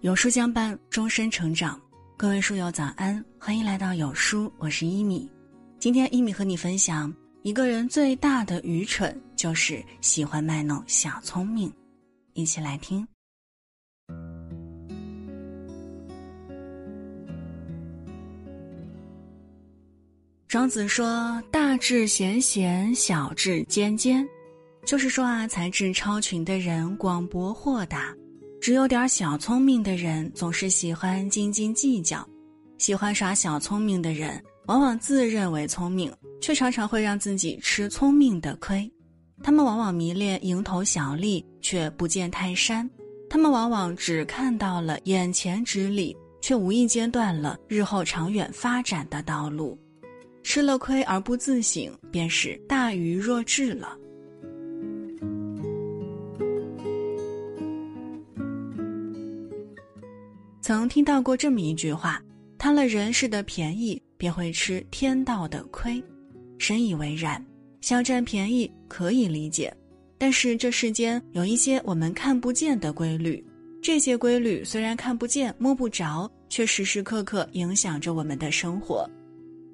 有书相伴，终身成长。各位书友早安，欢迎来到有书，我是一米。今天一米和你分享，一个人最大的愚蠢就是喜欢卖弄小聪明。一起来听。庄子说：“大智贤贤，小智尖尖。”就是说啊，才智超群的人广博豁达。只有点小聪明的人总是喜欢斤斤计较，喜欢耍小聪明的人往往自认为聪明，却常常会让自己吃聪明的亏。他们往往迷恋蝇头小利，却不见泰山；他们往往只看到了眼前之利，却无意间断了日后长远发展的道路。吃了亏而不自省，便是大愚若智了。曾听到过这么一句话：贪了人世的便宜，便会吃天道的亏。深以为然。想占便宜可以理解，但是这世间有一些我们看不见的规律，这些规律虽然看不见摸不着，却时时刻刻影响着我们的生活。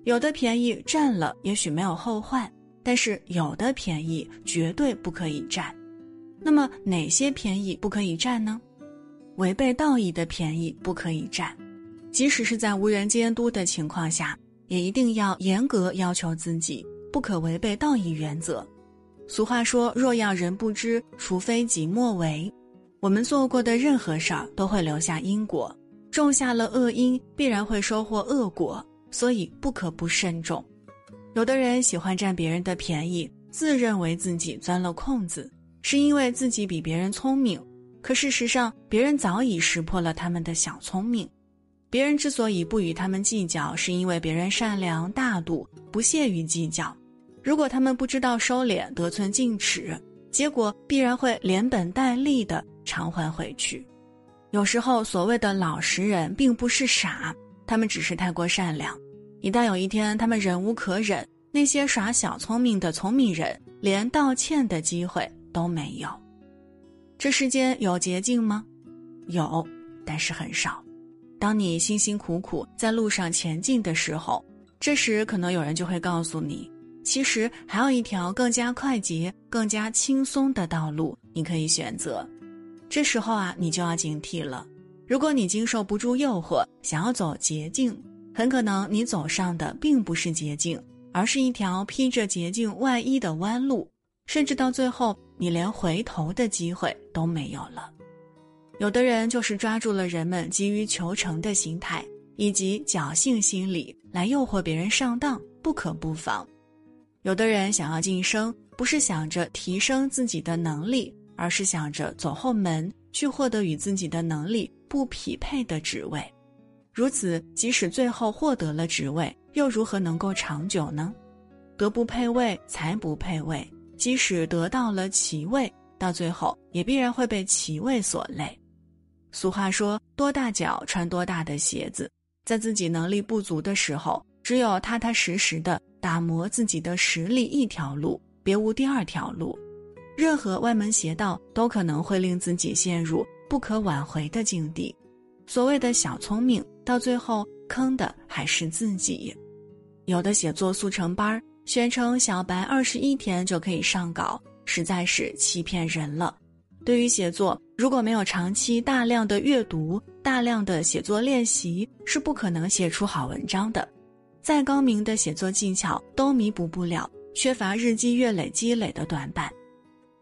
有的便宜占了，也许没有后患；但是有的便宜绝对不可以占。那么哪些便宜不可以占呢？违背道义的便宜不可以占，即使是在无人监督的情况下，也一定要严格要求自己，不可违背道义原则。俗话说：“若要人不知，除非己莫为。”我们做过的任何事儿都会留下因果，种下了恶因，必然会收获恶果，所以不可不慎重。有的人喜欢占别人的便宜，自认为自己钻了空子，是因为自己比别人聪明。可事实上，别人早已识破了他们的小聪明。别人之所以不与他们计较，是因为别人善良大度，不屑于计较。如果他们不知道收敛，得寸进尺，结果必然会连本带利的偿还回去。有时候，所谓的老实人并不是傻，他们只是太过善良。一旦有一天他们忍无可忍，那些耍小聪明的聪明人连道歉的机会都没有。这世间有捷径吗？有，但是很少。当你辛辛苦苦在路上前进的时候，这时可能有人就会告诉你，其实还有一条更加快捷、更加轻松的道路你可以选择。这时候啊，你就要警惕了。如果你经受不住诱惑，想要走捷径，很可能你走上的并不是捷径，而是一条披着捷径外衣的弯路。甚至到最后，你连回头的机会都没有了。有的人就是抓住了人们急于求成的心态以及侥幸心理，来诱惑别人上当，不可不防。有的人想要晋升，不是想着提升自己的能力，而是想着走后门去获得与自己的能力不匹配的职位。如此，即使最后获得了职位，又如何能够长久呢？德不配位，才不配位。即使得到了其位，到最后也必然会被其位所累。俗话说：“多大脚穿多大的鞋子。”在自己能力不足的时候，只有踏踏实实的打磨自己的实力一条路，别无第二条路。任何歪门邪道都可能会令自己陷入不可挽回的境地。所谓的小聪明，到最后坑的还是自己。有的写作速成班儿。宣称小白二十一天就可以上稿，实在是欺骗人了。对于写作，如果没有长期大量的阅读、大量的写作练习，是不可能写出好文章的。再高明的写作技巧都弥补不了缺乏日积月累积累的短板。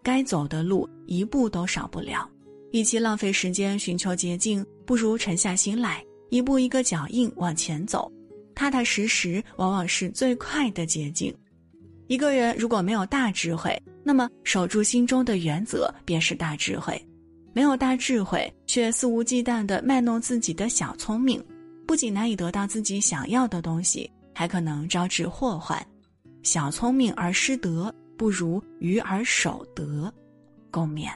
该走的路一步都少不了。与其浪费时间寻求捷径，不如沉下心来，一步一个脚印往前走。踏踏实实往往是最快的捷径。一个人如果没有大智慧，那么守住心中的原则便是大智慧。没有大智慧，却肆无忌惮地卖弄自己的小聪明，不仅难以得到自己想要的东西，还可能招致祸患。小聪明而失德，不如愚而守德。共勉。